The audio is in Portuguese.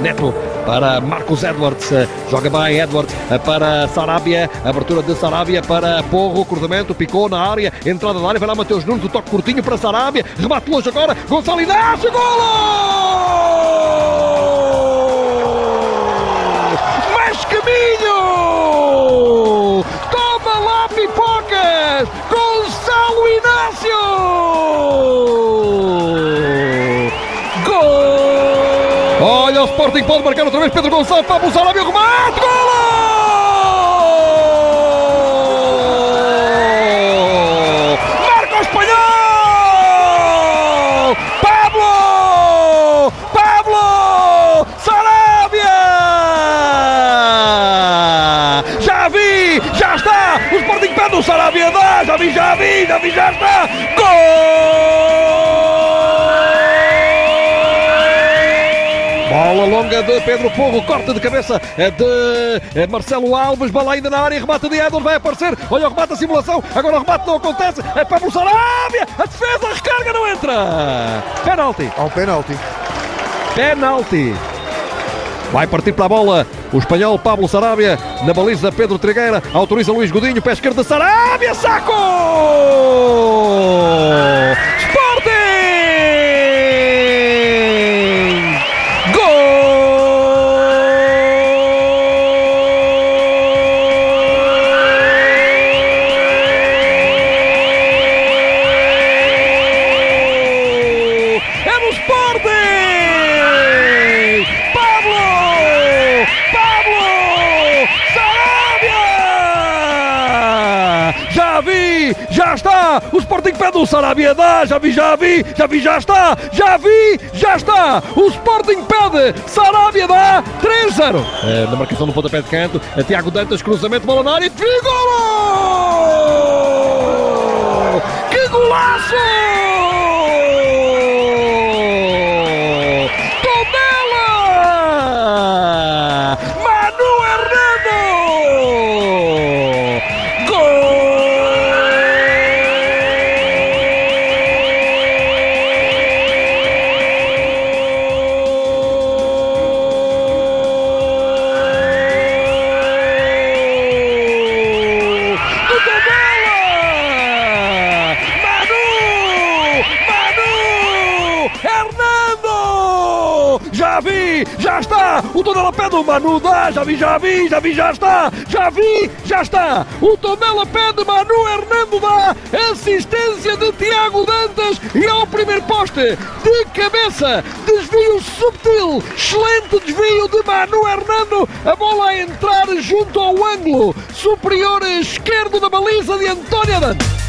Neto para Marcos Edwards, joga bem Edwards para Sarabia, abertura de Sarabia para Porro, cruzamento, picou na área, entrada da área, vai lá Mateus Nunes, o toque curtinho para Sarabia, remate longe agora, Gonçalo Inácio, golo! O Sporting pode marcar outra vez Pedro Gonçalves, Pablo Sarabia, remate, golo! Marca o espanhol! Pablo! Pablo! Sarabia! Já vi! Já está! O Sporting pede o Sarabia! Já vi, já vi, já vi, já está! Gol! Bola longa de Pedro Porro, corte de cabeça de Marcelo Alves, bola ainda na área, remate de Edward, vai aparecer, olha o remate, a simulação, agora o remate não acontece, é Pablo Sarabia, a defesa, a recarga não entra! Penalti! Ao penalti. Penalti! Vai partir para a bola o espanhol Pablo Sarabia, na baliza Pedro Trigueira, autoriza Luís Godinho, pé esquerdo de Sarabia, saco! Sporting! Pablo! Pablo! Sarabia! Já vi! Já está! O Sporting pede o Sarabia dá! Já vi, já vi! Já vi, já está! Já vi! Já está! O Sporting pede! Sarabia dá! 3-0! É, na marcação do pontapé de canto, é Tiago Dantas, cruzamento, bola na área e golo! Que golaço! Já vi, já está! O Tondela pede o Manu, dá! Já vi, já vi, já vi, já está! Já vi, já está! O Tondela pede Manu, Hernando dá! Assistência de Tiago Dantas e ao primeiro poste de cabeça! Desvio subtil! Excelente desvio de Manu Hernando! A bola a entrar junto ao ângulo superior esquerdo da baliza de António Dantas!